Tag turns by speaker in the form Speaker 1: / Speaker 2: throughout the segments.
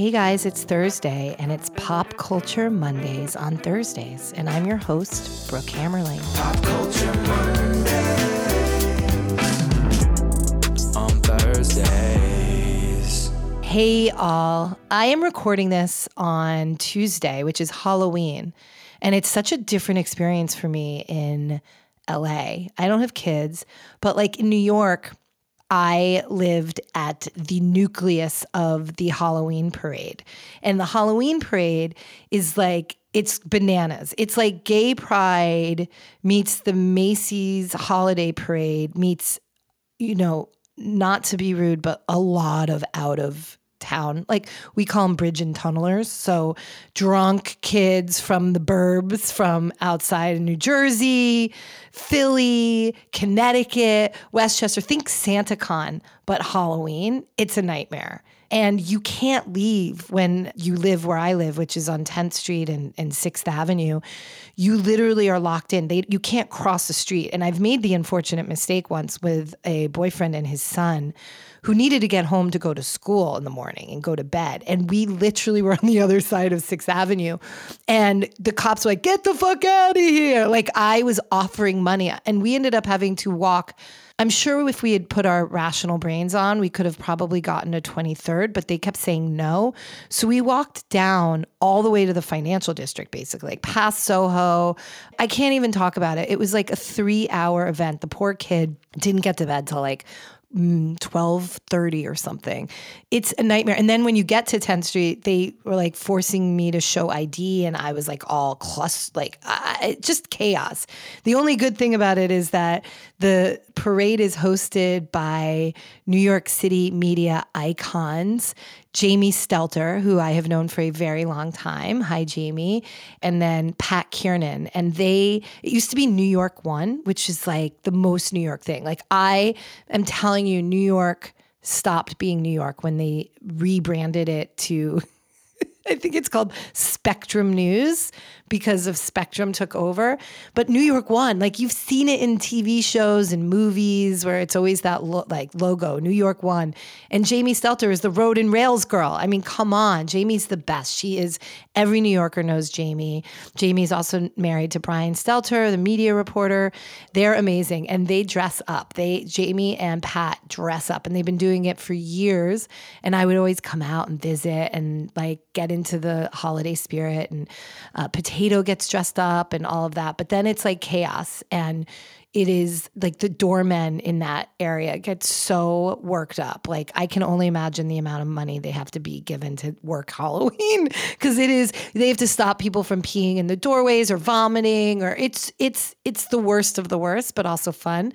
Speaker 1: Hey guys, it's Thursday and it's Pop Culture Mondays on Thursdays. And I'm your host, Brooke Hammerling.
Speaker 2: Pop Culture Monday on Thursdays.
Speaker 1: Hey all, I am recording this on Tuesday, which is Halloween. And it's such a different experience for me in LA. I don't have kids, but like in New York, I lived at the nucleus of the Halloween parade. And the Halloween parade is like, it's bananas. It's like gay pride meets the Macy's holiday parade meets, you know, not to be rude, but a lot of out of town. Like we call them bridge and tunnelers. So drunk kids from the burbs from outside of New Jersey, Philly, Connecticut, Westchester. Think SantaCon, but Halloween. It's a nightmare. And you can't leave when you live where I live, which is on 10th Street and, and 6th Avenue. You literally are locked in. They, you can't cross the street. And I've made the unfortunate mistake once with a boyfriend and his son who needed to get home to go to school in the morning and go to bed. And we literally were on the other side of Sixth Avenue. And the cops were like, get the fuck out of here. Like I was offering money. And we ended up having to walk. I'm sure if we had put our rational brains on, we could have probably gotten a 23rd, but they kept saying no. So we walked down all the way to the financial district, basically, like past Soho. I can't even talk about it. It was like a three hour event. The poor kid didn't get to bed till like 12:30 or something. It's a nightmare. And then when you get to 10th Street, they were like forcing me to show ID and I was like all clus like uh, just chaos. The only good thing about it is that the parade is hosted by New York City media icons. Jamie Stelter, who I have known for a very long time. Hi, Jamie. And then Pat Kiernan. And they, it used to be New York One, which is like the most New York thing. Like, I am telling you, New York stopped being New York when they rebranded it to. I think it's called Spectrum News because of Spectrum took over. But New York One, like you've seen it in TV shows and movies where it's always that lo- like logo, New York One. And Jamie Stelter is the road and rails girl. I mean, come on, Jamie's the best. She is. Every New Yorker knows Jamie. Jamie's also married to Brian Stelter, the media reporter. They're amazing, and they dress up. They Jamie and Pat dress up, and they've been doing it for years. And I would always come out and visit and like get into the holiday spirit and uh, potato gets dressed up and all of that. But then it's like chaos and it is like the doormen in that area get so worked up. Like I can only imagine the amount of money they have to be given to work Halloween because it is they have to stop people from peeing in the doorways or vomiting or it's it's it's the worst of the worst, but also fun.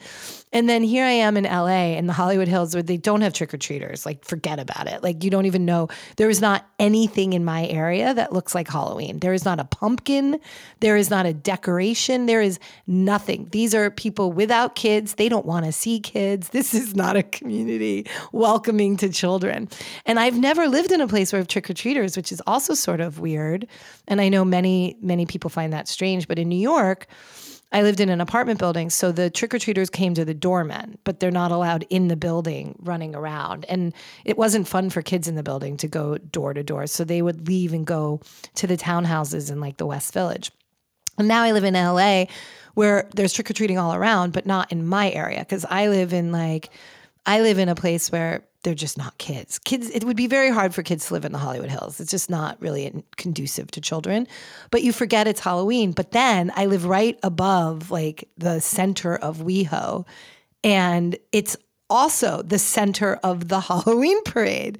Speaker 1: And then here I am in LA in the Hollywood Hills where they don't have trick or treaters. Like forget about it. Like you don't even know there is not anything in my area that looks like Halloween. There is not a pumpkin, there is not a decoration, there is nothing. These are people without kids. They don't want to see kids. This is not a community welcoming to children. And I've never lived in a place where I have trick or treaters, which is also sort of weird. And I know many, many people find that strange. But in New York, I lived in an apartment building, so the trick or treaters came to the doormen, but they're not allowed in the building running around. And it wasn't fun for kids in the building to go door to door. So they would leave and go to the townhouses in like the West Village. And now I live in LA where there's trick or treating all around, but not in my area because I live in like, I live in a place where they're just not kids. Kids, it would be very hard for kids to live in the Hollywood Hills. It's just not really conducive to children. But you forget it's Halloween. But then I live right above like the center of WeHo, and it's also the center of the Halloween parade.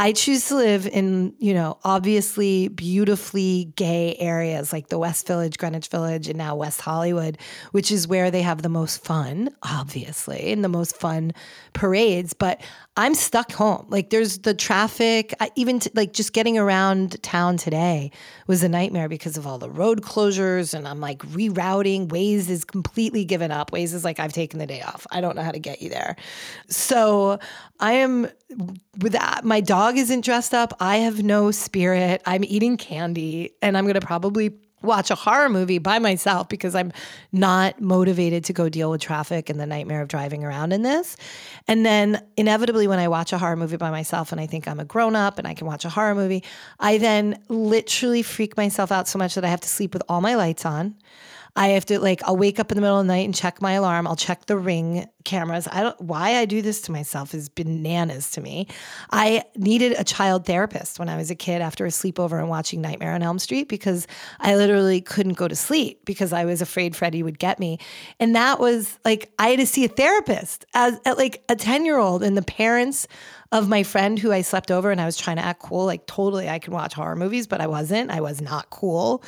Speaker 1: I choose to live in, you know, obviously beautifully gay areas like the West Village, Greenwich Village, and now West Hollywood, which is where they have the most fun, obviously, and the most fun parades. But I'm stuck home. Like there's the traffic, I, even t- like just getting around town today was a nightmare because of all the road closures. And I'm like rerouting. Waze is completely given up. Waze is like, I've taken the day off. I don't know how to get you there. So I am with that. My dog isn't dressed up. I have no spirit. I'm eating candy and I'm going to probably watch a horror movie by myself because I'm not motivated to go deal with traffic and the nightmare of driving around in this. And then inevitably, when I watch a horror movie by myself and I think I'm a grown up and I can watch a horror movie, I then literally freak myself out so much that I have to sleep with all my lights on. I have to like I'll wake up in the middle of the night and check my alarm. I'll check the ring cameras. I don't why I do this to myself is bananas to me. I needed a child therapist when I was a kid after a sleepover and watching Nightmare on Elm Street because I literally couldn't go to sleep because I was afraid Freddy would get me. And that was like I had to see a therapist as at like a 10-year-old and the parents of my friend who I slept over and I was trying to act cool. Like, totally, I can watch horror movies, but I wasn't. I was not cool.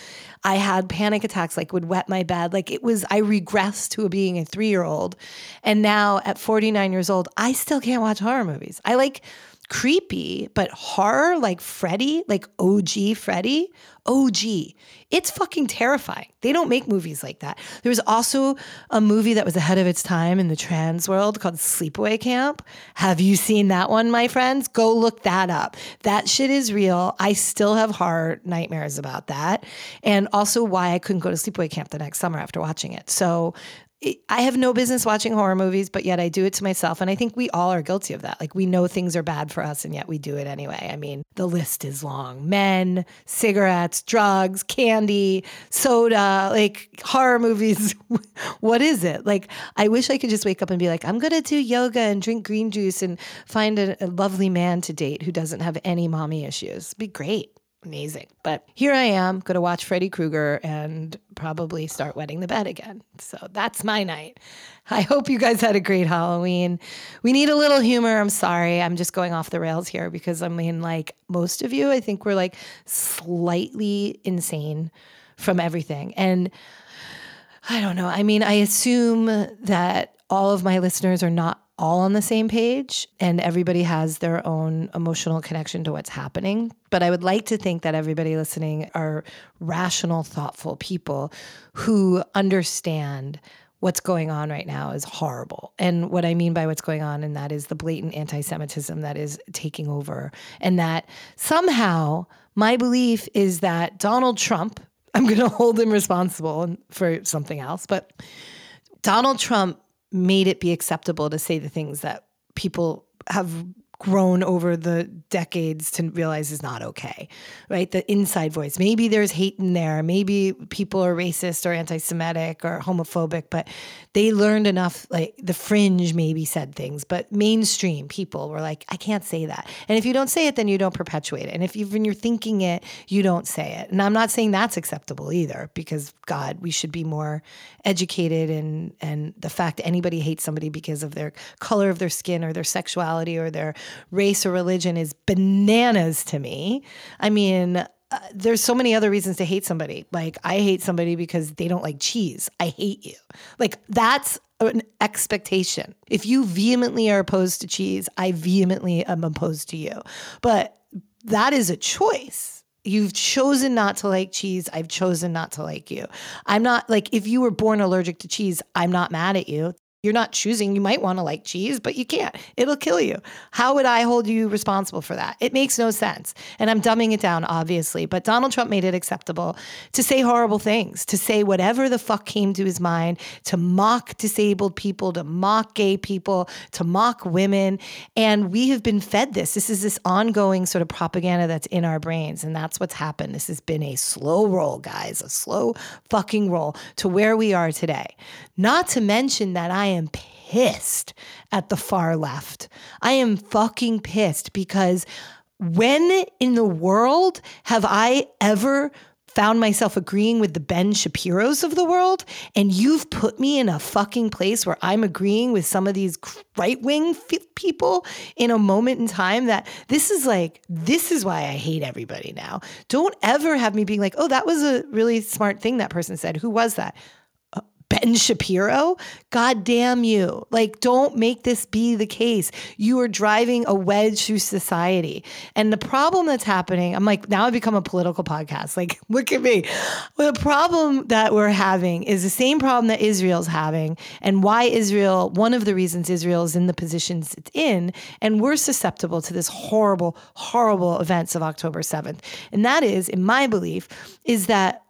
Speaker 1: I had panic attacks, like, would wet my bed. Like, it was, I regressed to being a three year old. And now at 49 years old, I still can't watch horror movies. I like, creepy, but horror like Freddy, like OG Freddy, OG. It's fucking terrifying. They don't make movies like that. There was also a movie that was ahead of its time in the trans world called Sleepaway Camp. Have you seen that one, my friends? Go look that up. That shit is real. I still have horror nightmares about that. And also why I couldn't go to Sleepaway Camp the next summer after watching it. So I have no business watching horror movies, but yet I do it to myself. And I think we all are guilty of that. Like we know things are bad for us, and yet we do it anyway. I mean, the list is long men, cigarettes, drugs, candy, soda, like horror movies. what is it? Like, I wish I could just wake up and be like, I'm going to do yoga and drink green juice and find a, a lovely man to date who doesn't have any mommy issues. It'd be great amazing. But here I am, going to watch Freddy Krueger and probably start wetting the bed again. So that's my night. I hope you guys had a great Halloween. We need a little humor. I'm sorry. I'm just going off the rails here because I mean, like most of you, I think we're like slightly insane from everything. And I don't know. I mean, I assume that all of my listeners are not all on the same page and everybody has their own emotional connection to what's happening. But I would like to think that everybody listening are rational, thoughtful people who understand what's going on right now is horrible. And what I mean by what's going on, and that is the blatant anti Semitism that is taking over. And that somehow my belief is that Donald Trump, I'm going to hold him responsible for something else, but Donald Trump made it be acceptable to say the things that people have grown over the decades to realize is not okay, right? The inside voice. Maybe there's hate in there. Maybe people are racist or anti Semitic or homophobic, but they learned enough. Like the fringe maybe said things, but mainstream people were like, I can't say that. And if you don't say it, then you don't perpetuate it. And if even you're thinking it, you don't say it. And I'm not saying that's acceptable either, because God, we should be more educated and and the fact anybody hates somebody because of their color of their skin or their sexuality or their race or religion is bananas to me. I mean, uh, there's so many other reasons to hate somebody. Like I hate somebody because they don't like cheese. I hate you. Like that's an expectation. If you vehemently are opposed to cheese, I vehemently am opposed to you. But that is a choice. You've chosen not to like cheese. I've chosen not to like you. I'm not like, if you were born allergic to cheese, I'm not mad at you. You're not choosing. You might want to like cheese, but you can't. It'll kill you. How would I hold you responsible for that? It makes no sense. And I'm dumbing it down, obviously. But Donald Trump made it acceptable to say horrible things, to say whatever the fuck came to his mind, to mock disabled people, to mock gay people, to mock women. And we have been fed this. This is this ongoing sort of propaganda that's in our brains. And that's what's happened. This has been a slow roll, guys, a slow fucking roll to where we are today. Not to mention that I am pissed at the far left. I am fucking pissed because when in the world have I ever found myself agreeing with the Ben Shapiro's of the world, and you've put me in a fucking place where I'm agreeing with some of these right wing f- people in a moment in time that this is like, this is why I hate everybody now. Don't ever have me being like, oh, that was a really smart thing that person said. Who was that? Ben Shapiro? God damn you. Like, don't make this be the case. You are driving a wedge through society. And the problem that's happening, I'm like, now I've become a political podcast. Like, look at me. Well, the problem that we're having is the same problem that Israel's having, and why Israel, one of the reasons Israel is in the positions it's in, and we're susceptible to this horrible, horrible events of October 7th. And that is, in my belief, is that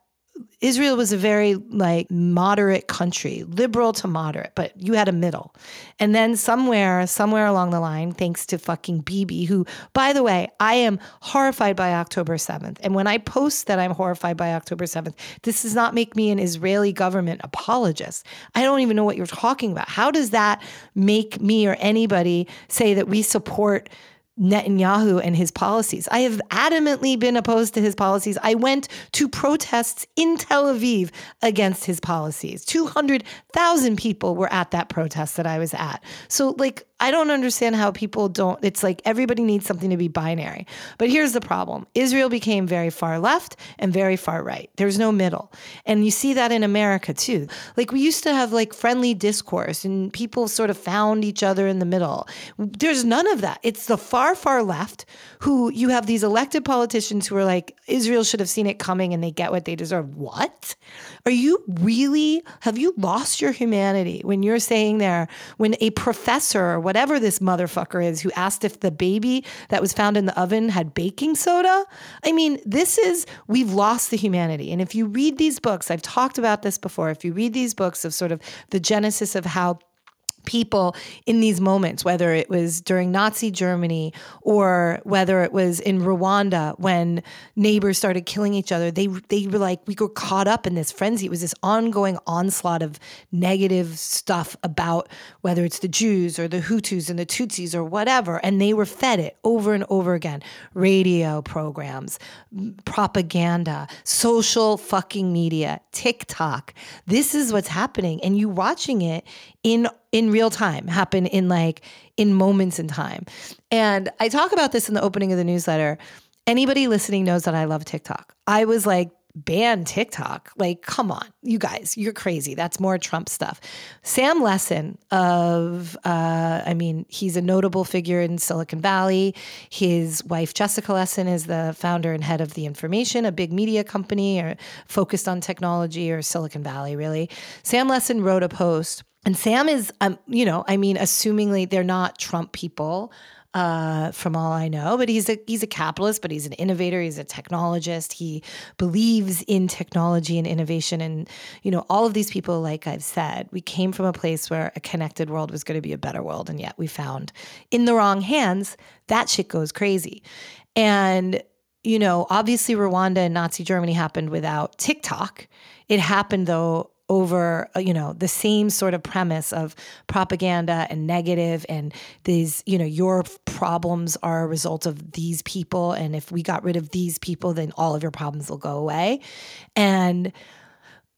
Speaker 1: Israel was a very like moderate country, liberal to moderate, but you had a middle. And then somewhere, somewhere along the line, thanks to fucking Bibi, who, by the way, I am horrified by October 7th. And when I post that I'm horrified by October 7th, this does not make me an Israeli government apologist. I don't even know what you're talking about. How does that make me or anybody say that we support Netanyahu and his policies. I have adamantly been opposed to his policies. I went to protests in Tel Aviv against his policies. 200,000 people were at that protest that I was at. So, like, I don't understand how people don't. It's like everybody needs something to be binary. But here's the problem Israel became very far left and very far right. There's no middle. And you see that in America too. Like we used to have like friendly discourse and people sort of found each other in the middle. There's none of that. It's the far, far left who you have these elected politicians who are like, Israel should have seen it coming and they get what they deserve. What? Are you really, have you lost your humanity when you're saying there, when a professor or whatever this motherfucker is who asked if the baby that was found in the oven had baking soda? I mean, this is, we've lost the humanity. And if you read these books, I've talked about this before, if you read these books of sort of the genesis of how people in these moments, whether it was during Nazi Germany or whether it was in Rwanda when neighbors started killing each other, they they were like we were caught up in this frenzy. It was this ongoing onslaught of negative stuff about whether it's the Jews or the Hutus and the Tutsis or whatever, and they were fed it over and over again. Radio programs, propaganda, social fucking media, TikTok. This is what's happening, and you watching it in in real time happen in like in moments in time and i talk about this in the opening of the newsletter anybody listening knows that i love tiktok i was like ban TikTok. Like, come on, you guys, you're crazy. That's more Trump stuff. Sam Lessin of, uh, I mean, he's a notable figure in Silicon Valley. His wife, Jessica Lessin, is the founder and head of The Information, a big media company or focused on technology or Silicon Valley, really. Sam Lessin wrote a post and Sam is, um, you know, I mean, assumingly they're not Trump people, uh, from all I know, but he's a he's a capitalist, but he's an innovator. He's a technologist. He believes in technology and innovation, and you know, all of these people, like I've said, we came from a place where a connected world was going to be a better world, and yet we found in the wrong hands that shit goes crazy, and you know, obviously Rwanda and Nazi Germany happened without TikTok. It happened though over uh, you know the same sort of premise of propaganda and negative and these you know your problems are a result of these people. And if we got rid of these people then all of your problems will go away. And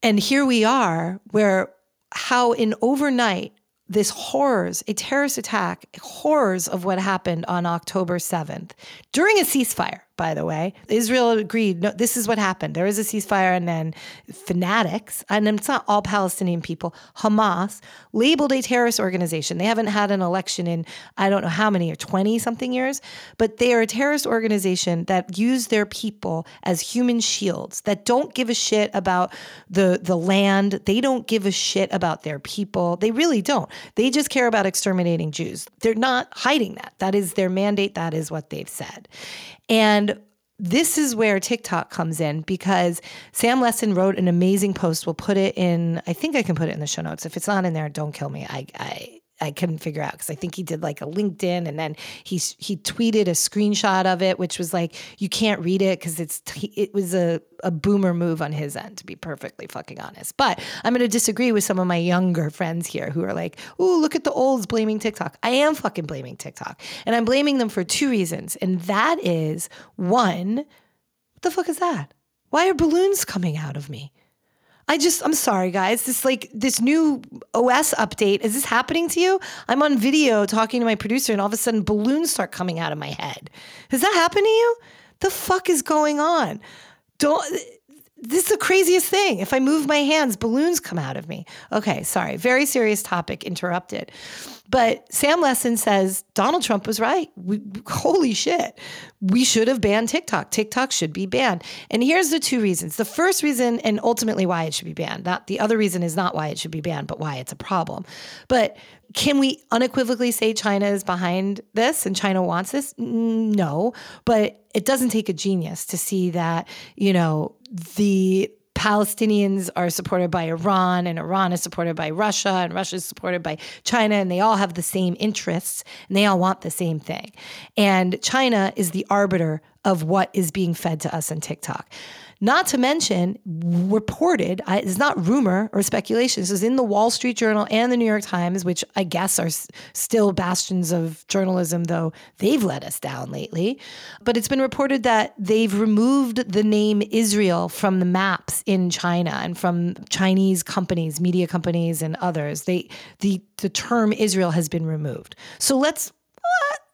Speaker 1: and here we are where how in overnight this horrors, a terrorist attack, horrors of what happened on October 7th during a ceasefire by the way. Israel agreed, no, this is what happened. There is a ceasefire, and then fanatics, and it's not all Palestinian people, Hamas, labeled a terrorist organization. They haven't had an election in, I don't know how many, or 20 something years, but they are a terrorist organization that use their people as human shields, that don't give a shit about the, the land. They don't give a shit about their people. They really don't. They just care about exterminating Jews. They're not hiding that. That is their mandate. That is what they've said. And this is where TikTok comes in because Sam Lessin wrote an amazing post. We'll put it in, I think I can put it in the show notes. If it's not in there, don't kill me. I, I, I couldn't figure out because I think he did like a LinkedIn and then he he tweeted a screenshot of it, which was like you can't read it because it's it was a a boomer move on his end to be perfectly fucking honest. But I'm going to disagree with some of my younger friends here who are like, "Oh, look at the olds blaming TikTok." I am fucking blaming TikTok, and I'm blaming them for two reasons, and that is one, what the fuck is that? Why are balloons coming out of me? I just, I'm sorry, guys. This like this new OS update. Is this happening to you? I'm on video talking to my producer, and all of a sudden balloons start coming out of my head. Has that happened to you? The fuck is going on? Don't. This is the craziest thing. If I move my hands, balloons come out of me. Okay, sorry. Very serious topic interrupted. But Sam Lessin says Donald Trump was right. We, holy shit. We should have banned TikTok. TikTok should be banned. And here's the two reasons. The first reason, and ultimately why it should be banned, not the other reason is not why it should be banned, but why it's a problem. But can we unequivocally say China is behind this and China wants this? No, but it doesn't take a genius to see that, you know, the Palestinians are supported by Iran, and Iran is supported by Russia, and Russia is supported by China, and they all have the same interests, and they all want the same thing. And China is the arbiter of what is being fed to us on TikTok. Not to mention, reported, it's not rumor or speculation. This is in the Wall Street Journal and the New York Times, which I guess are still bastions of journalism, though they've let us down lately. But it's been reported that they've removed the name Israel from the maps in China and from Chinese companies, media companies, and others. They the the term Israel has been removed. So let's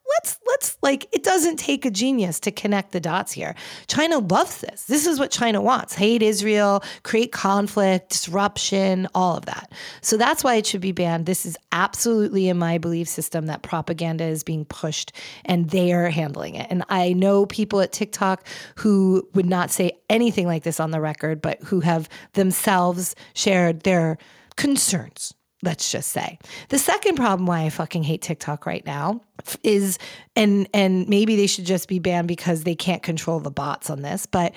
Speaker 1: let's let's like it doesn't take a genius to connect the dots here. China loves this. This is what China wants. Hate Israel, create conflict, disruption, all of that. So that's why it should be banned. This is absolutely in my belief system that propaganda is being pushed and they are handling it. And I know people at TikTok who would not say anything like this on the record, but who have themselves shared their concerns let's just say. The second problem why I fucking hate TikTok right now is and and maybe they should just be banned because they can't control the bots on this, but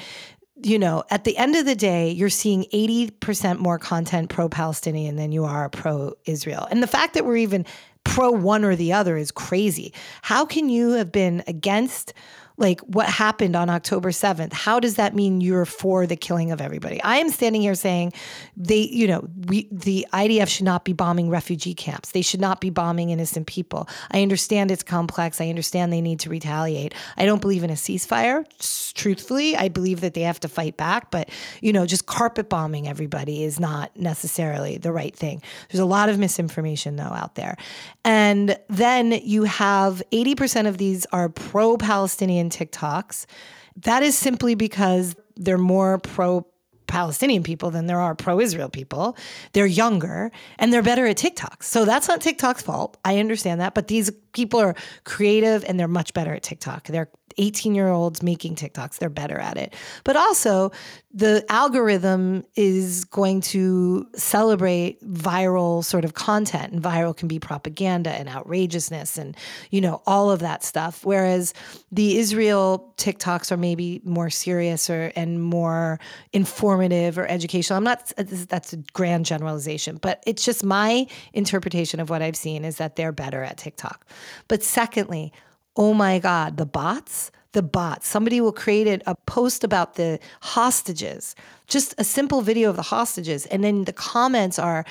Speaker 1: you know, at the end of the day, you're seeing 80% more content pro Palestinian than you are pro Israel. And the fact that we're even pro one or the other is crazy. How can you have been against like what happened on October 7th, how does that mean you're for the killing of everybody? I am standing here saying they, you know, we the IDF should not be bombing refugee camps. They should not be bombing innocent people. I understand it's complex. I understand they need to retaliate. I don't believe in a ceasefire. Truthfully, I believe that they have to fight back, but you know, just carpet bombing everybody is not necessarily the right thing. There's a lot of misinformation though out there. And then you have 80% of these are pro-Palestinian TikToks. That is simply because they're more pro Palestinian people than there are pro Israel people. They're younger and they're better at TikToks. So that's not TikTok's fault. I understand that. But these people are creative and they're much better at TikTok. They're 18 year olds making TikToks, they're better at it. But also, the algorithm is going to celebrate viral sort of content, and viral can be propaganda and outrageousness and, you know, all of that stuff. Whereas the Israel TikToks are maybe more serious or and more informative or educational. I'm not, that's a grand generalization, but it's just my interpretation of what I've seen is that they're better at TikTok. But secondly, oh my God, the bots, the bots. Somebody will create a post about the hostages, just a simple video of the hostages. And then the comments are,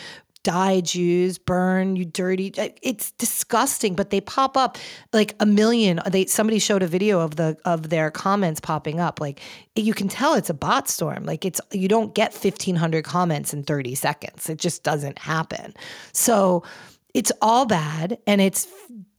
Speaker 1: die Jews, burn, you dirty. Uh, it's disgusting, but they pop up like a million. They somebody showed a video of the of their comments popping up. Like you can tell it's a bot storm. Like it's you don't get 1500 comments in 30 seconds. It just doesn't happen. So it's all bad and it's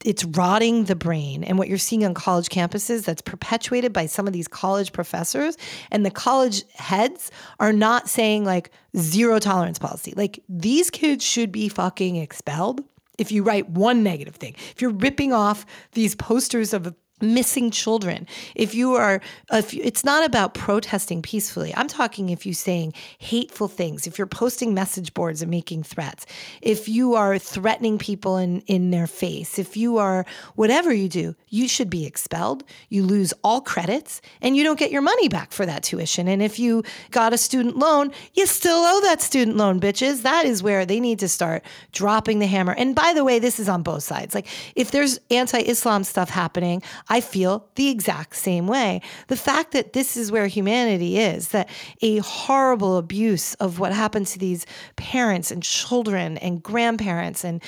Speaker 1: it's rotting the brain. And what you're seeing on college campuses that's perpetuated by some of these college professors and the college heads are not saying like zero tolerance policy. Like these kids should be fucking expelled if you write one negative thing. If you're ripping off these posters of missing children. If you are if you, it's not about protesting peacefully. I'm talking if you're saying hateful things if you're posting message boards and making threats if you are threatening people in in their face if you are whatever you do you should be expelled. You lose all credits and you don't get your money back for that tuition. And if you got a student loan you still owe that student loan bitches. That is where they need to start dropping the hammer. And by the way this is on both sides. Like if there's anti-islam stuff happening I feel the exact same way. The fact that this is where humanity is, that a horrible abuse of what happened to these parents and children and grandparents and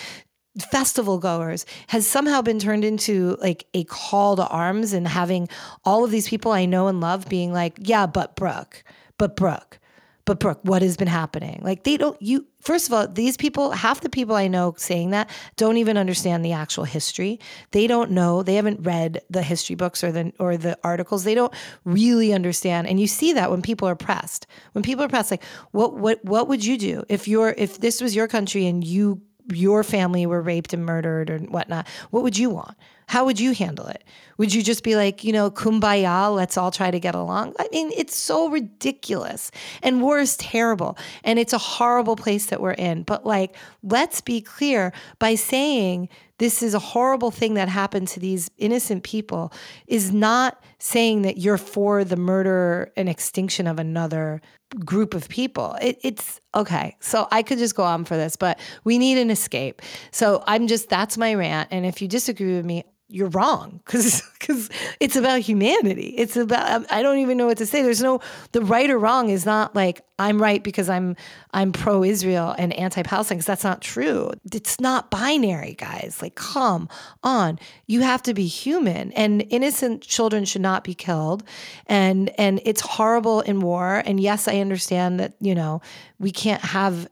Speaker 1: festival goers has somehow been turned into like a call to arms and having all of these people I know and love being like, yeah, but Brooke, but Brooke, but Brooke, what has been happening? Like they don't you first of all, these people, half the people I know saying that don't even understand the actual history. They don't know, they haven't read the history books or the or the articles. They don't really understand. And you see that when people are pressed. When people are pressed, like, what what what would you do if you're if this was your country and you your family were raped and murdered and whatnot, what would you want? How would you handle it? Would you just be like, you know, kumbaya, let's all try to get along? I mean, it's so ridiculous. And war is terrible. And it's a horrible place that we're in. But like, let's be clear by saying this is a horrible thing that happened to these innocent people is not saying that you're for the murder and extinction of another group of people. It, it's okay. So I could just go on for this, but we need an escape. So I'm just, that's my rant. And if you disagree with me, you're wrong because because it's about humanity. It's about um, I don't even know what to say. There's no the right or wrong is not like I'm right because I'm I'm pro Israel and anti Palestine because that's not true. It's not binary, guys. Like come on, you have to be human, and innocent children should not be killed, and and it's horrible in war. And yes, I understand that you know we can't have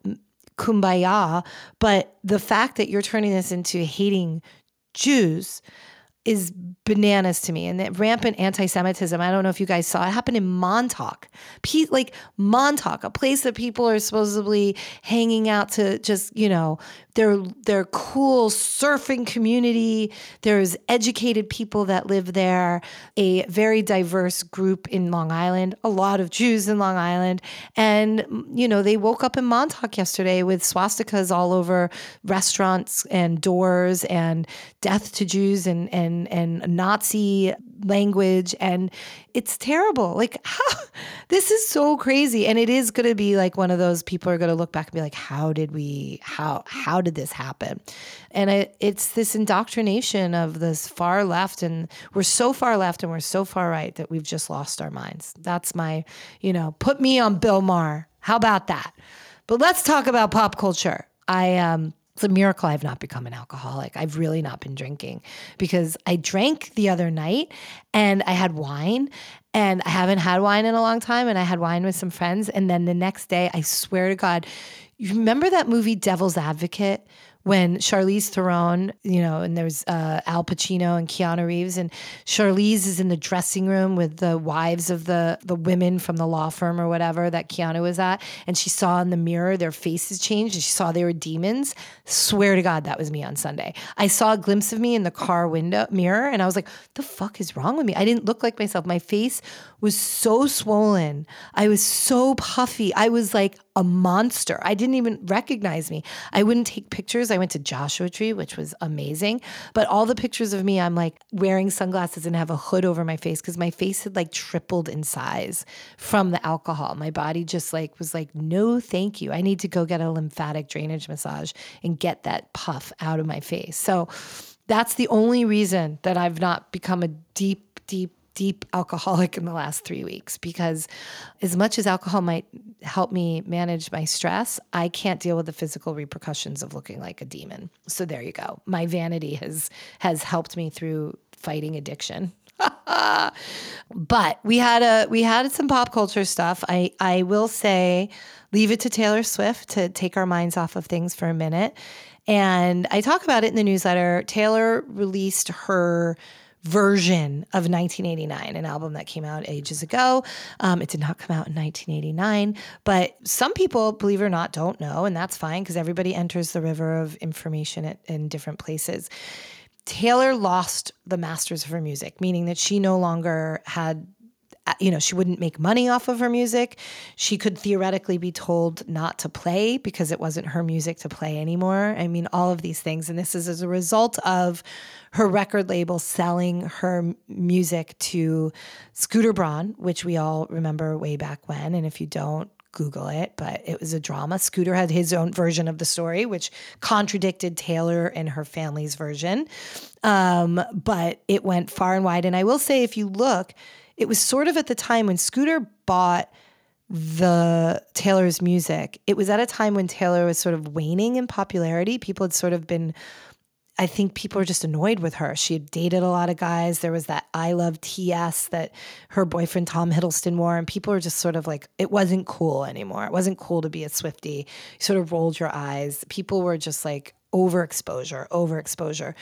Speaker 1: kumbaya, but the fact that you're turning this into hating Jews is bananas to me. And that rampant anti Semitism, I don't know if you guys saw it happened in Montauk. Like Montauk, a place that people are supposedly hanging out to just, you know, their their cool surfing community. There's educated people that live there, a very diverse group in Long Island, a lot of Jews in Long Island. And, you know, they woke up in Montauk yesterday with swastikas all over restaurants and doors and death to Jews and and and Nazi language and it's terrible. Like how, this is so crazy and it is going to be like one of those people are going to look back and be like how did we how how did this happen? And it, it's this indoctrination of this far left and we're so far left and we're so far right that we've just lost our minds. That's my, you know, put me on Bill Maher. How about that? But let's talk about pop culture. I um it's a miracle I've not become an alcoholic. I've really not been drinking because I drank the other night and I had wine and I haven't had wine in a long time and I had wine with some friends and then the next day I swear to God, you remember that movie Devil's Advocate when Charlize Theron, you know, and there's uh, Al Pacino and Keanu Reeves, and Charlize is in the dressing room with the wives of the the women from the law firm or whatever that Keanu was at, and she saw in the mirror their faces changed, and she saw they were demons. Swear to God, that was me on Sunday. I saw a glimpse of me in the car window mirror, and I was like, "The fuck is wrong with me?" I didn't look like myself. My face was so swollen. I was so puffy. I was like a monster. I didn't even recognize me. I wouldn't take pictures. I went to Joshua Tree, which was amazing. But all the pictures of me, I'm like wearing sunglasses and have a hood over my face because my face had like tripled in size from the alcohol. My body just like was like, no, thank you. I need to go get a lymphatic drainage massage and get that puff out of my face. So that's the only reason that I've not become a deep, deep deep alcoholic in the last three weeks because as much as alcohol might help me manage my stress, I can't deal with the physical repercussions of looking like a demon. So there you go. My vanity has has helped me through fighting addiction. but we had a we had some pop culture stuff. I I will say leave it to Taylor Swift to take our minds off of things for a minute. And I talk about it in the newsletter. Taylor released her version of 1989, an album that came out ages ago. Um, it did not come out in 1989, but some people, believe it or not, don't know, and that's fine because everybody enters the river of information at, in different places. Taylor lost the masters of her music, meaning that she no longer had you know, she wouldn't make money off of her music. She could theoretically be told not to play because it wasn't her music to play anymore. I mean, all of these things. And this is as a result of her record label selling her music to Scooter Braun, which we all remember way back when. And if you don't, Google it, but it was a drama. Scooter had his own version of the story, which contradicted Taylor and her family's version. Um, but it went far and wide. And I will say, if you look, it was sort of at the time when Scooter bought the Taylor's music. It was at a time when Taylor was sort of waning in popularity. People had sort of been I think people were just annoyed with her. She had dated a lot of guys. There was that I love TS that her boyfriend Tom Hiddleston wore, and people were just sort of like, it wasn't cool anymore. It wasn't cool to be a Swifty. You sort of rolled your eyes. People were just like overexposure, overexposure.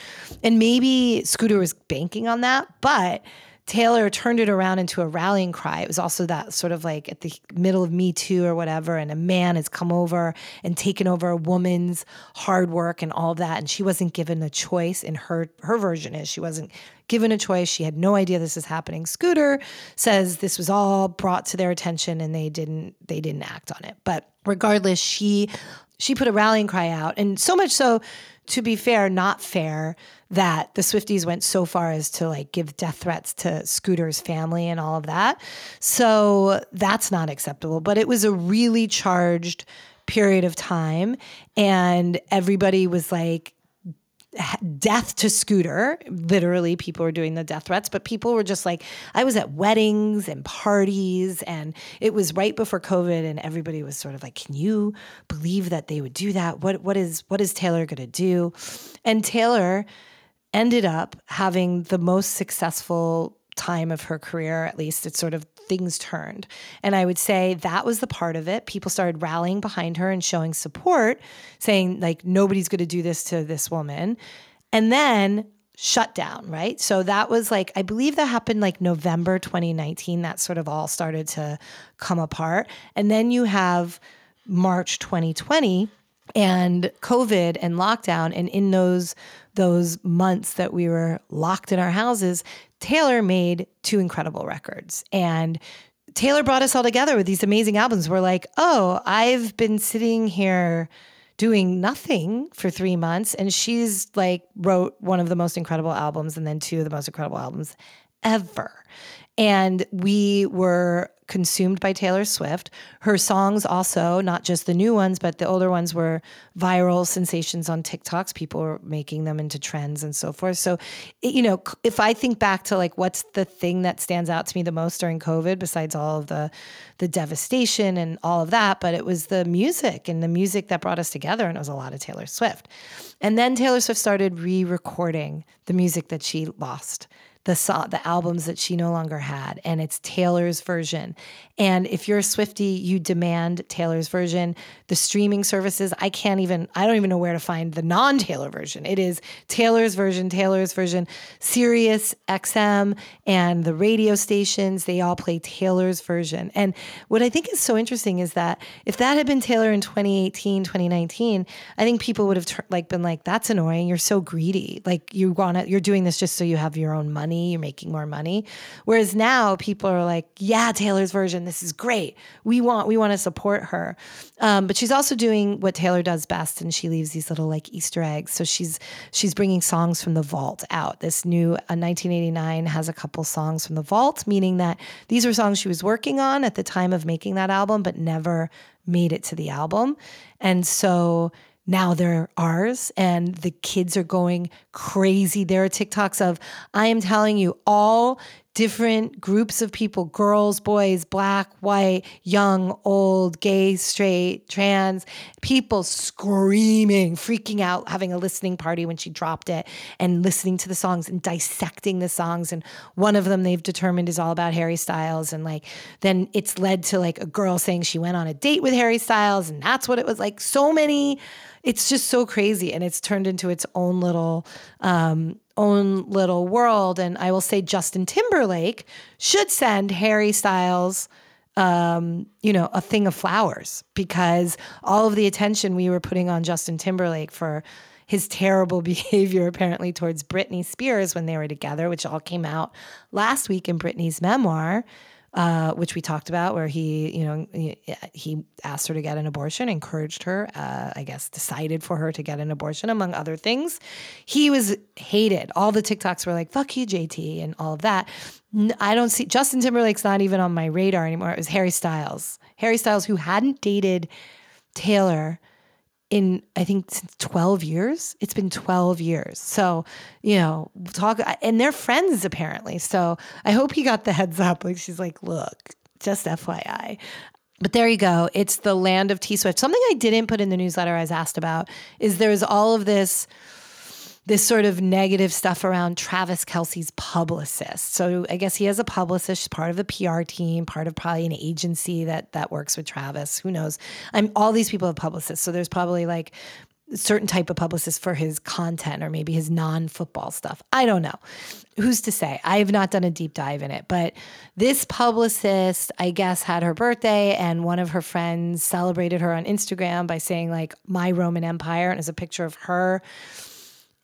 Speaker 1: And maybe Scooter was banking on that, but Taylor turned it around into a rallying cry. It was also that sort of like at the middle of Me Too or whatever, and a man has come over and taken over a woman's hard work and all that, and she wasn't given a choice. In her her version is she wasn't given a choice. She had no idea this is happening. Scooter says this was all brought to their attention and they didn't they didn't act on it. But regardless, she she put a rallying cry out, and so much so, to be fair, not fair that the Swifties went so far as to like give death threats to Scooter's family and all of that. So that's not acceptable. But it was a really charged period of time, and everybody was like death to Scooter. Literally, people were doing the death threats, but people were just like, I was at weddings and parties, and it was right before COVID, and everybody was sort of like, Can you believe that they would do that? What what is what is Taylor gonna do? And Taylor ended up having the most successful time of her career, at least it's sort of things turned. And I would say that was the part of it. People started rallying behind her and showing support, saying, like, nobody's going to do this to this woman. And then shut down, right? So that was like, I believe that happened like November 2019. That sort of all started to come apart. And then you have March 2020 and COVID and lockdown. And in those those months that we were locked in our houses, Taylor made two incredible records. And Taylor brought us all together with these amazing albums. We're like, oh, I've been sitting here doing nothing for three months. And she's like, wrote one of the most incredible albums and then two of the most incredible albums ever. And we were consumed by Taylor Swift. Her songs also, not just the new ones, but the older ones were viral sensations on TikToks. People were making them into trends and so forth. So, you know, if I think back to like what's the thing that stands out to me the most during COVID, besides all of the the devastation and all of that, but it was the music and the music that brought us together, and it was a lot of Taylor Swift. And then Taylor Swift started re-recording the music that she lost the the albums that she no longer had, and it's Taylor's version. And if you're a Swifty, you demand Taylor's version. The streaming services, I can't even, I don't even know where to find the non-Taylor version. It is Taylor's version, Taylor's version. Sirius XM and the radio stations, they all play Taylor's version. And what I think is so interesting is that if that had been Taylor in 2018, 2019, I think people would have like been like, "That's annoying. You're so greedy. Like you want you're doing this just so you have your own money." Money, you're making more money. Whereas now people are like, yeah, Taylor's version, this is great. We want we want to support her. Um, but she's also doing what Taylor does best, and she leaves these little like Easter eggs. So she's she's bringing songs from the vault out. This new uh, 1989 has a couple songs from the vault, meaning that these are songs she was working on at the time of making that album, but never made it to the album. And so now they're ours and the kids are going crazy. There are TikToks of, I am telling you, all different groups of people girls, boys, black, white, young, old, gay, straight, trans people screaming, freaking out, having a listening party when she dropped it and listening to the songs and dissecting the songs. And one of them they've determined is all about Harry Styles. And like, then it's led to like a girl saying she went on a date with Harry Styles and that's what it was like. So many it's just so crazy and it's turned into its own little um, own little world. And i will say justin timberlake should send harry styles um, you know a thing of flowers because all of the attention we were putting on justin timberlake for his terrible behavior apparently towards britney spears when they were together which all came out last week in britney's memoir uh, which we talked about, where he, you know, he asked her to get an abortion, encouraged her, uh, I guess, decided for her to get an abortion, among other things. He was hated. All the TikToks were like, fuck you, JT, and all of that. I don't see Justin Timberlake's not even on my radar anymore. It was Harry Styles. Harry Styles, who hadn't dated Taylor in I think since 12 years. It's been 12 years. So, you know, talk and they're friends apparently. So, I hope he got the heads up like she's like, "Look, just FYI." But there you go. It's the land of T Swift. Something I didn't put in the newsletter I was asked about is there's all of this this sort of negative stuff around Travis Kelce's publicist. So I guess he has a publicist, part of the PR team, part of probably an agency that that works with Travis. Who knows? I'm all these people have publicists. So there's probably like certain type of publicist for his content or maybe his non-football stuff. I don't know. Who's to say? I have not done a deep dive in it, but this publicist, I guess, had her birthday and one of her friends celebrated her on Instagram by saying like my Roman Empire and it's a picture of her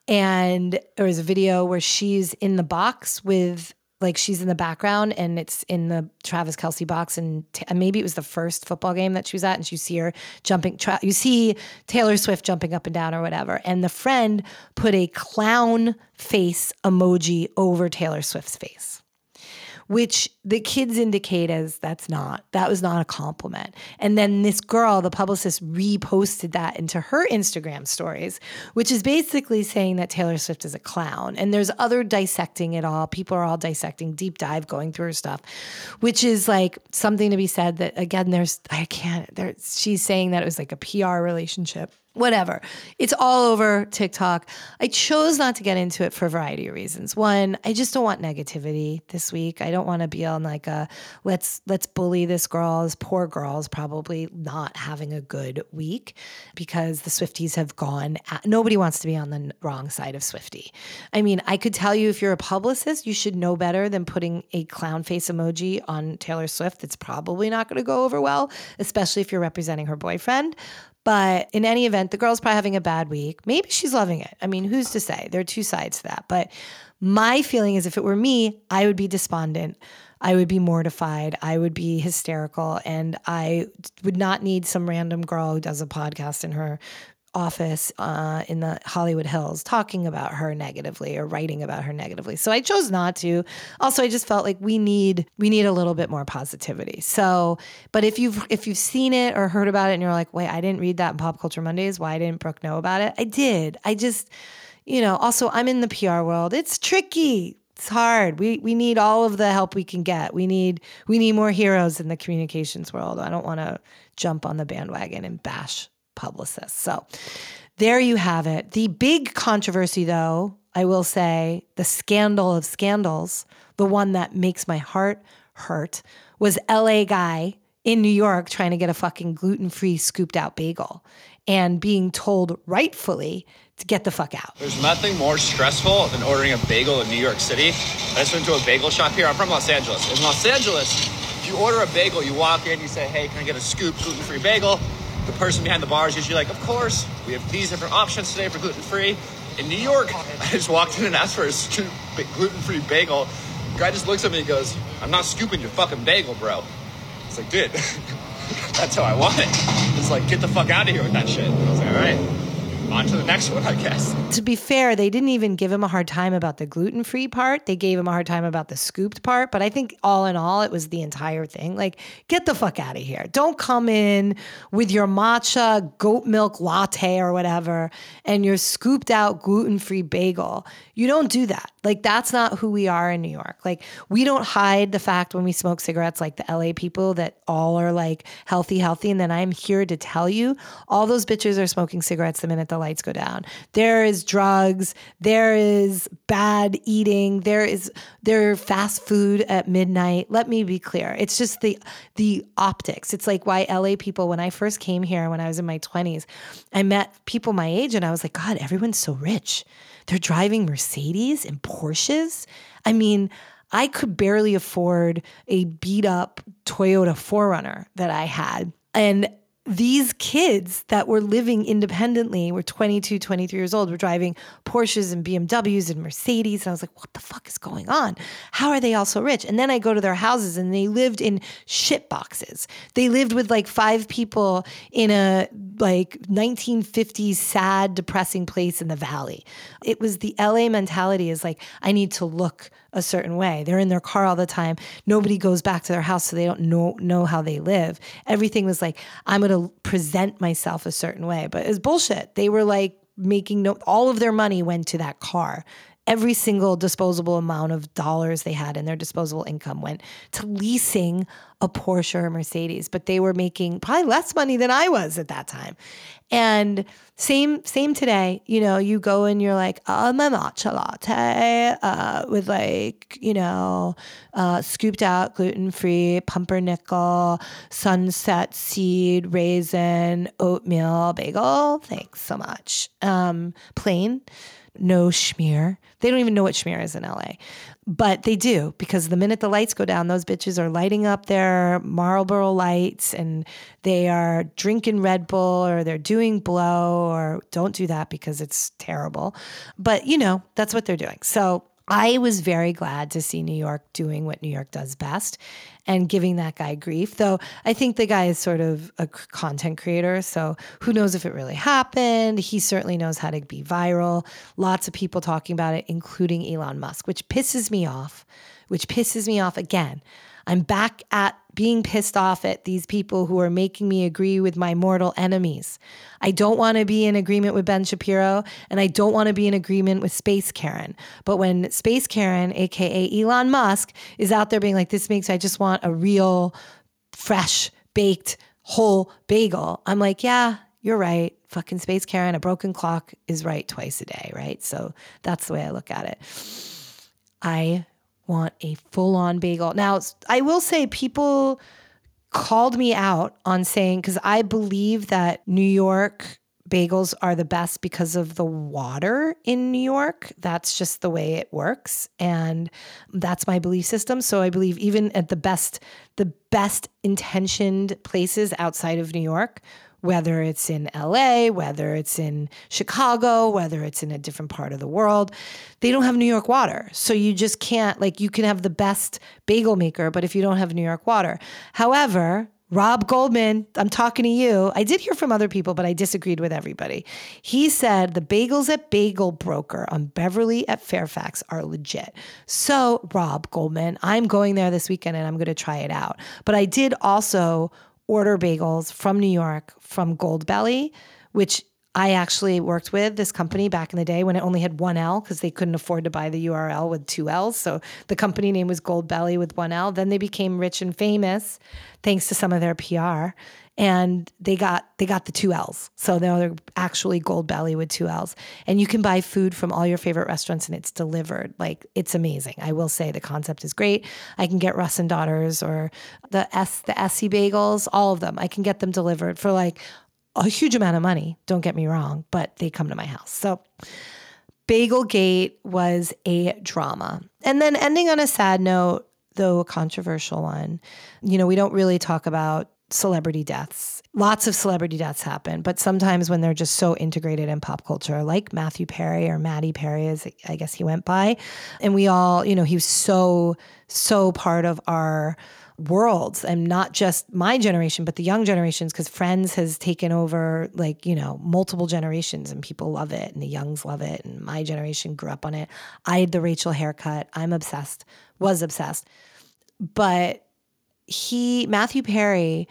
Speaker 1: and there was a video where she's in the box with like she's in the background and it's in the Travis Kelce box. And, t- and maybe it was the first football game that she was at and you see her jumping tra- you see Taylor Swift jumping up and down or whatever. And the friend put a clown face emoji over Taylor Swift's face which the kids indicate as that's not, that was not a compliment. And then this girl, the publicist, reposted that into her Instagram stories, which is basically saying that Taylor Swift is a clown. And there's other dissecting it all. People are all dissecting, deep dive, going through her stuff, which is like something to be said that, again, there's, I can't, there, she's saying that it was like a PR relationship whatever. It's all over TikTok. I chose not to get into it for a variety of reasons. One, I just don't want negativity this week. I don't want to be on like a let's let's bully this girl. This poor girl's probably not having a good week because the Swifties have gone. At, nobody wants to be on the wrong side of Swifty. I mean, I could tell you if you're a publicist, you should know better than putting a clown face emoji on Taylor Swift. It's probably not going to go over well, especially if you're representing her boyfriend. But in any event, the girl's probably having a bad week. Maybe she's loving it. I mean, who's to say? There are two sides to that. But my feeling is if it were me, I would be despondent. I would be mortified. I would be hysterical. And I would not need some random girl who does a podcast in her office uh, in the Hollywood Hills talking about her negatively or writing about her negatively. So I chose not to. Also, I just felt like we need we need a little bit more positivity. So, but if you've if you've seen it or heard about it and you're like, wait, I didn't read that in Pop Culture Mondays. Why didn't Brooke know about it? I did. I just, you know. Also, I'm in the PR world. It's tricky it's hard. We we need all of the help we can get. We need we need more heroes in the communications world. I don't want to jump on the bandwagon and bash publicists. So there you have it. The big controversy, though, I will say, the scandal of scandals, the one that makes my heart hurt, was LA guy in New York trying to get a fucking gluten free scooped out bagel and being told rightfully to get the fuck out.
Speaker 3: There's nothing more stressful than ordering a bagel in New York City. I just went to a bagel shop here. I'm from Los Angeles. In Los Angeles, if you order a bagel, you walk in, you say, hey, can I get a scoop gluten free bagel? The person behind the bar is usually like, of course, we have these different options today for gluten free. In New York, I just walked in and asked for a gluten free bagel. The guy just looks at me and goes, I'm not scooping your fucking bagel, bro. It's like, dude, that's how I want it. It's like, get the fuck out of here with that shit. I was like, all right on to the next one, I guess.
Speaker 1: To be fair, they didn't even give him a hard time about the gluten free part. They gave him a hard time about the scooped part. But I think all in all, it was the entire thing. Like, get the fuck out of here. Don't come in with your matcha goat milk latte or whatever and your scooped out gluten free bagel. You don't do that. Like, that's not who we are in New York. Like, we don't hide the fact when we smoke cigarettes, like the LA people, that all are like healthy, healthy. And then I'm here to tell you all those bitches are smoking cigarettes the minute the lights go down. There is drugs, there is bad eating, there is there fast food at midnight. Let me be clear. It's just the the optics. It's like why LA people when I first came here when I was in my 20s, I met people my age and I was like, God, everyone's so rich. They're driving Mercedes and Porsches. I mean, I could barely afford a beat up Toyota 4Runner that I had. And these kids that were living independently were 22, 23 years old, were driving Porsches and BMWs and Mercedes. And I was like, what the fuck is going on? How are they all so rich? And then I go to their houses and they lived in shit boxes. They lived with like five people in a like 1950s sad, depressing place in the valley. It was the LA mentality is like, I need to look a certain way. They're in their car all the time. Nobody goes back to their house so they don't know know how they live. Everything was like I'm going present myself a certain way, but it's bullshit. They were like making no all of their money went to that car every single disposable amount of dollars they had in their disposable income went to leasing a Porsche or a Mercedes, but they were making probably less money than I was at that time. And same same today, you know, you go and you're like, oh, my matcha latte uh, with like, you know, uh, scooped out gluten free pumpernickel, sunset seed, raisin, oatmeal bagel. Thanks so much. Um, plain no schmear. They don't even know what schmear is in LA, but they do because the minute the lights go down, those bitches are lighting up their Marlboro lights and they are drinking Red Bull or they're doing blow or don't do that because it's terrible. But you know, that's what they're doing. So I was very glad to see New York doing what New York does best and giving that guy grief. Though I think the guy is sort of a content creator. So who knows if it really happened? He certainly knows how to be viral. Lots of people talking about it, including Elon Musk, which pisses me off, which pisses me off again. I'm back at being pissed off at these people who are making me agree with my mortal enemies. I don't want to be in agreement with Ben Shapiro and I don't want to be in agreement with Space Karen. But when Space Karen, AKA Elon Musk, is out there being like, this makes, I just want a real, fresh, baked, whole bagel, I'm like, yeah, you're right. Fucking Space Karen, a broken clock is right twice a day, right? So that's the way I look at it. I want a full on bagel. Now, I will say people called me out on saying, because I believe that New York bagels are the best because of the water in New York. That's just the way it works. And that's my belief system. So I believe even at the best, the best intentioned places outside of New York, whether it's in LA, whether it's in Chicago, whether it's in a different part of the world, they don't have New York water. So you just can't, like, you can have the best bagel maker, but if you don't have New York water. However, Rob Goldman, I'm talking to you. I did hear from other people, but I disagreed with everybody. He said the bagels at Bagel Broker on Beverly at Fairfax are legit. So, Rob Goldman, I'm going there this weekend and I'm going to try it out. But I did also order bagels from New York from Goldbelly, which I actually worked with this company back in the day when it only had one L because they couldn't afford to buy the URL with two L's. So the company name was Goldbelly with one L. Then they became rich and famous thanks to some of their PR. And they got they got the two L's. So now they're actually Goldbelly with two L's. And you can buy food from all your favorite restaurants and it's delivered. Like it's amazing. I will say the concept is great. I can get Russ and Daughters or the S the Ess-a-Bagels, all of them. I can get them delivered for like a huge amount of money, don't get me wrong, but they come to my house. So Bagelgate was a drama. And then ending on a sad note, though a controversial one, you know, we don't really talk about celebrity deaths. Lots of celebrity deaths happen, but sometimes when they're just so integrated in pop culture, like Matthew Perry or Matty Perry, as I guess he went by. And we all, you know, he was so, so part of our worlds and not just my generation but the young generations because friends has taken over like you know multiple generations and people love it and the youngs love it and my generation grew up on it i had the rachel haircut i'm obsessed was obsessed but he matthew perry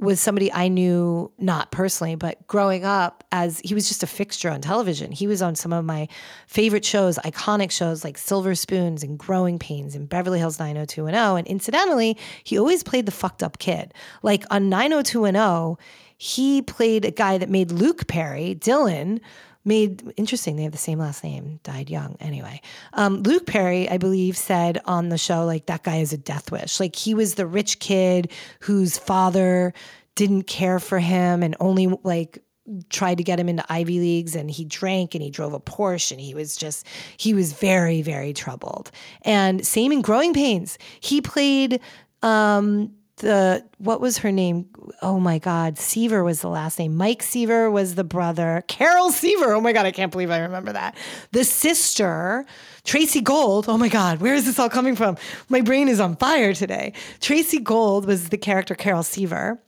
Speaker 1: was somebody I knew not personally, but growing up as he was just a fixture on television. He was on some of my favorite shows, iconic shows like Silver Spoons and Growing Pains and Beverly Hills 90210. And incidentally, he always played the fucked up kid. Like on 90210, he played a guy that made Luke Perry, Dylan, made interesting. They have the same last name, died young. Anyway, um, Luke Perry, I believe, said on the show, like, that guy is a death wish. Like, he was the rich kid whose father didn't care for him and only like tried to get him into Ivy Leagues and he drank and he drove a Porsche and he was just he was very very troubled. And same in Growing Pains. He played um the what was her name? Oh my God, Seaver was the last name. Mike Seaver was the brother. Carol Seaver. Oh my God, I can't believe I remember that. The sister, Tracey Gold. Oh my God, where is this all coming from? My brain is on fire today. Tracey Gold was the character Carol Seaver.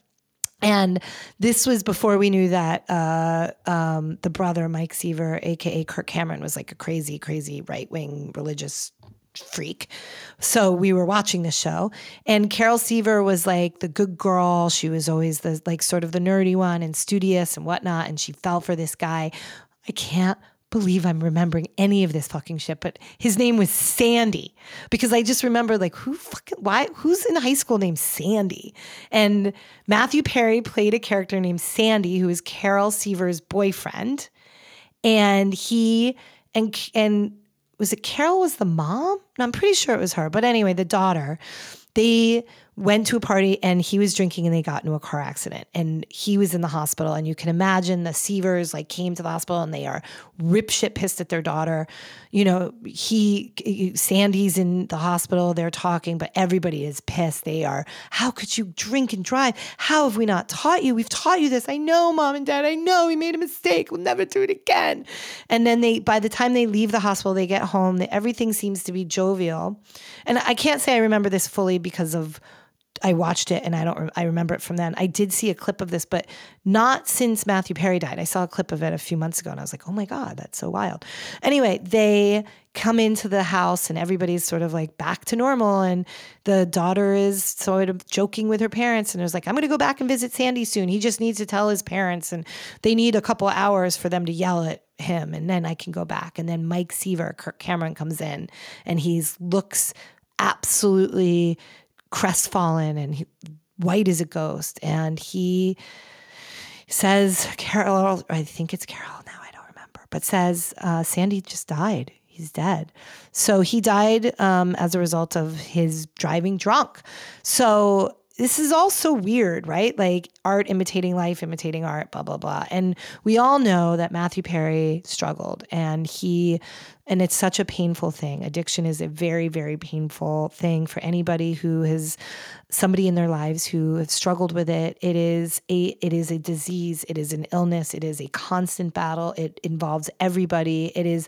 Speaker 1: And this was before we knew that uh, um, the brother, Mike Seaver, aka Kirk Cameron, was like a crazy, crazy right wing religious freak. So we were watching the show, and Carol Seaver was like the good girl. She was always the like sort of the nerdy one and studious and whatnot. And she fell for this guy. I can't believe I'm remembering any of this fucking shit, but his name was Sandy because I just remember like who fucking why who's in high school named Sandy? And Matthew Perry played a character named Sandy who is Carol Seaver's boyfriend. And he and and was it Carol was the mom? No, I'm pretty sure it was her. But anyway, the daughter, they went to a party and he was drinking and they got into a car accident. And he was in the hospital. And you can imagine the Seavers like came to the hospital and they are rip shit pissed at their daughter. You know he Sandy's in the hospital. They're talking but everybody is pissed. They are how could you drink and drive? How have we not taught you? We've taught you this. I know mom and dad. I know. We made a mistake. We'll never do it again. And then they by the time they leave the hospital they get home. Everything seems to be jovial. And I can't say I remember this fully because of I watched it and I don't I remember it from then. I did see a clip of this, but not since Matthew Perry died. I saw a clip of it a few months ago and I was like, "Oh my god, that's so wild." Anyway, they come into the house and everybody's sort of like back to normal and the daughter is sort of joking with her parents and is like, "I'm going to go back and visit Sandy soon. He just needs to tell his parents and they need a couple hours for them to yell at him and then I can go back." And then Mike Seaver, Kirk Cameron comes in and he's looks absolutely crestfallen and he, white as a ghost. And he says, Carol, I think it's Carol now, I don't remember, but says, uh, Sandy just died. He's dead. So he died um, as a result of his driving drunk. So this is all so weird, right? Like art imitating life, imitating art, blah, blah, blah. And we all know that Matthew Perry struggled and he and it's such a painful thing. Addiction is a very, very painful thing for anybody who has somebody in their lives who have struggled with it. It is a it is a disease, it is an illness, it is a constant battle. It involves everybody. It is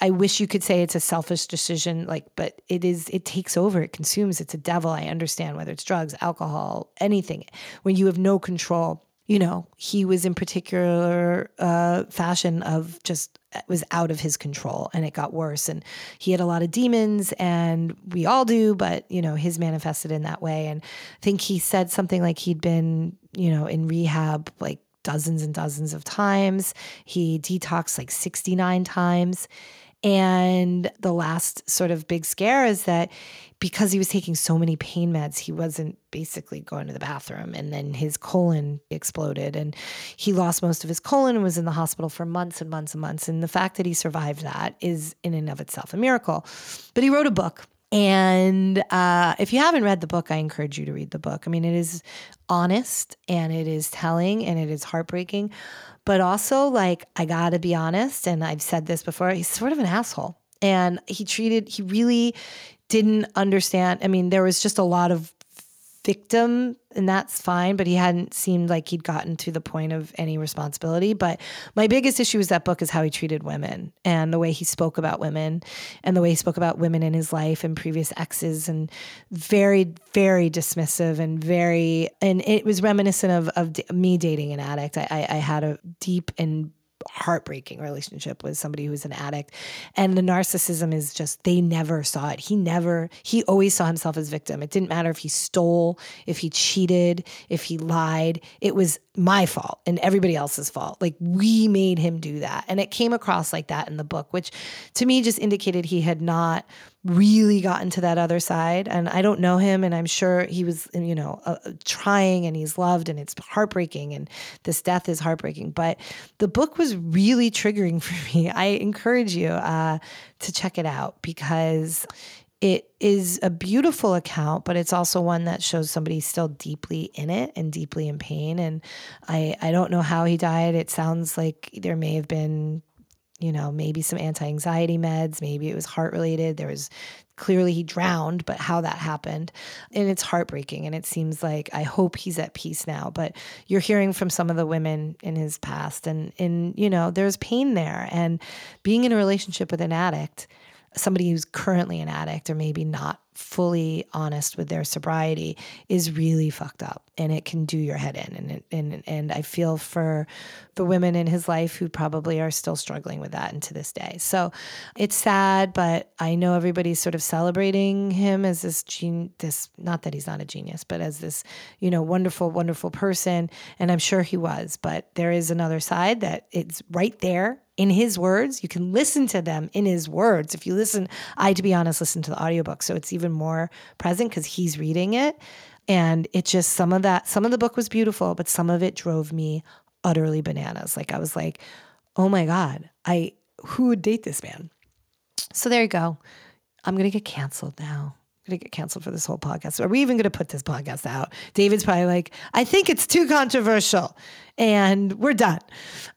Speaker 1: I wish you could say it's a selfish decision, like, but it is it takes over, it consumes, it's a devil. I understand whether it's drugs, alcohol, anything. When you have no control you know, he was in particular uh, fashion of just was out of his control and it got worse. And he had a lot of demons, and we all do, but, you know, his manifested in that way. And I think he said something like he'd been, you know, in rehab like dozens and dozens of times. He detoxed like 69 times. And the last sort of big scare is that because he was taking so many pain meds, he wasn't basically going to the bathroom. And then his colon exploded and he lost most of his colon and was in the hospital for months and months and months. And the fact that he survived that is in and of itself a miracle. But he wrote a book. And uh, if you haven't read the book, I encourage you to read the book. I mean, it is honest and it is telling and it is heartbreaking. But also, like, I gotta be honest, and I've said this before, he's sort of an asshole. And he treated, he really didn't understand. I mean, there was just a lot of victim and that's fine but he hadn't seemed like he'd gotten to the point of any responsibility. But my biggest issue with that book is how he treated women and the way he spoke about women and the way he spoke about women in his life and previous exes and very very dismissive and very and it was reminiscent of, of me dating an addict. I, I had a deep and heartbreaking relationship with somebody who's an addict. And the narcissism is just, they never saw it. He never, he always saw himself as victim. It didn't matter if he stole, if he cheated, if he lied. It was my fault and everybody else's fault. Like we made him do that. And it came across like that in the book, which to me just indicated he had not really gotten to that other side. And I don't know him, and I'm sure he was, you know, uh, trying and he's loved, and it's heartbreaking, and this death is heartbreaking. But the book was really triggering for me. I encourage you uh, to check it out because it is a beautiful account, but it's also one that shows somebody still deeply in it and deeply in pain. And I, I don't know how he died. It sounds like there may have been you know, maybe some anti anxiety meds, maybe it was heart related. There was clearly he drowned, but how that happened. And it's heartbreaking. And it seems like I hope he's at peace now. But you're hearing from some of the women in his past, and, and you know, there's pain there. And being in a relationship with an addict, somebody who's currently an addict or maybe not fully honest with their sobriety is really fucked up and it can do your head in and it, and and I feel for the women in his life who probably are still struggling with that and to this day. So it's sad, but I know everybody's sort of celebrating him as this gene this not that he's not a genius, but as this, you know, wonderful wonderful person and I'm sure he was, but there is another side that it's right there in his words. You can listen to them in his words. If you listen, I, to be honest, listen to the audiobook. So it's even more present because he's reading it. And it just, some of that, some of the book was beautiful, but some of it drove me utterly bananas. Like I was like, oh my God, I, who would date this man? So there you go. I'm going to get canceled now. I'm going to get canceled for this whole podcast. Are we even going to put this podcast out? David's probably like, I think it's too controversial. And we're done.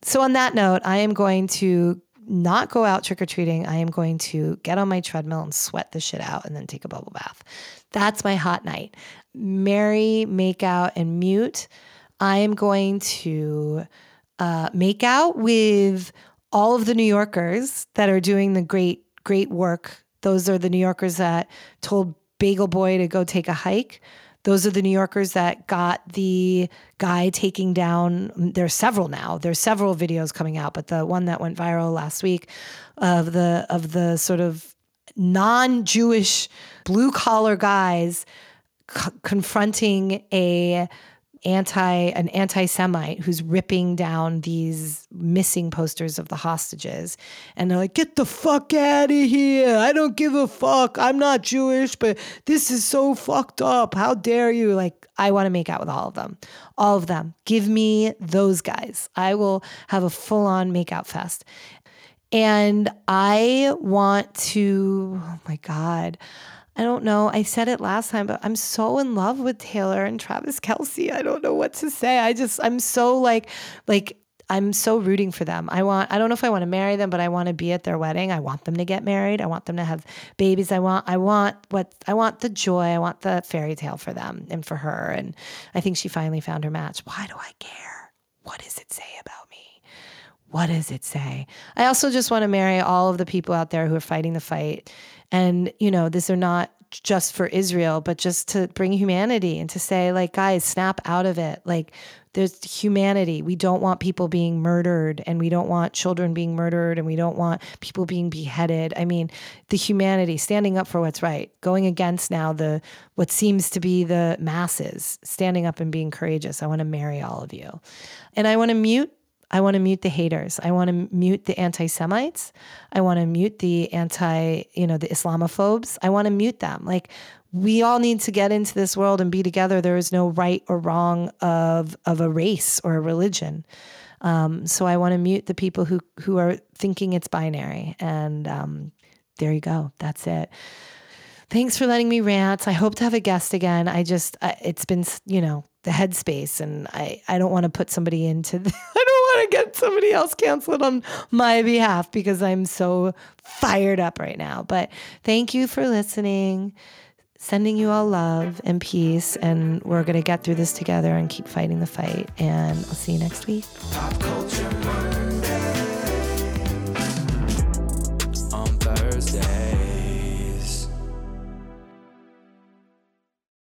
Speaker 1: So, on that note, I am going to not go out trick or treating. I am going to get on my treadmill and sweat the shit out and then take a bubble bath. That's my hot night. Marry, make out, and mute. I am going to uh, make out with all of the New Yorkers that are doing the great, great work. Those are the New Yorkers that told Bagel Boy to go take a hike. Those are the New Yorkers that got the guy taking down. There's several now. There's several videos coming out, but the one that went viral last week of the of the sort of non-Jewish blue collar guys c- confronting a anti an anti-semite who's ripping down these missing posters of the hostages. And they're like get the fuck out of here. I don't give a fuck. I'm not jewish but this is so fucked up. How dare you? Like i want to make out with all of them. All of them. Give me those guys. I will have a full-on makeout fest. And i want to oh my god I don't know. I said it last time, but I'm so in love with Taylor and Travis Kelce. I don't know what to say. I just, I'm so like, like, I'm so rooting for them. I want, I don't know if I want to marry them, but I want to be at their wedding. I want them to get married. I want them to have babies. I want, I want what, I want the joy. I want the fairy tale for them and for her. And I think she finally found her match. Why do I care? What does it say about me? What does it say? I also just want to marry all of the people out there who are fighting the fight and, you know, these are not just for Israel, but just to bring humanity and to say, like, guys, snap out of it. Like, there's humanity. We don't want people being murdered and we don't want children being murdered and we don't want people being beheaded. I mean, the humanity, standing up for what's right, going against now the what seems to be the masses, standing up and being courageous. I want to marry all of you. And I want to mute I want to mute the haters. I want to mute the anti Semites. I want to mute the anti, you know, the Islamophobes. I want to mute them. Like, we all need to get into this world and be together. There is no right or wrong of, of a race or a religion. Um, so I want to mute the people who, who are thinking it's binary. And um, there you go. That's it. Thanks for letting me rant. I hope to have a guest again. I just, it's been, you know, the headspace and I, I don't want to put somebody into, the, I don't to get somebody else canceled on my behalf because I'm so fired up right now. But thank you for listening. Sending you all love and peace. And we're going to get through this together and keep fighting the fight. And I'll see you next week.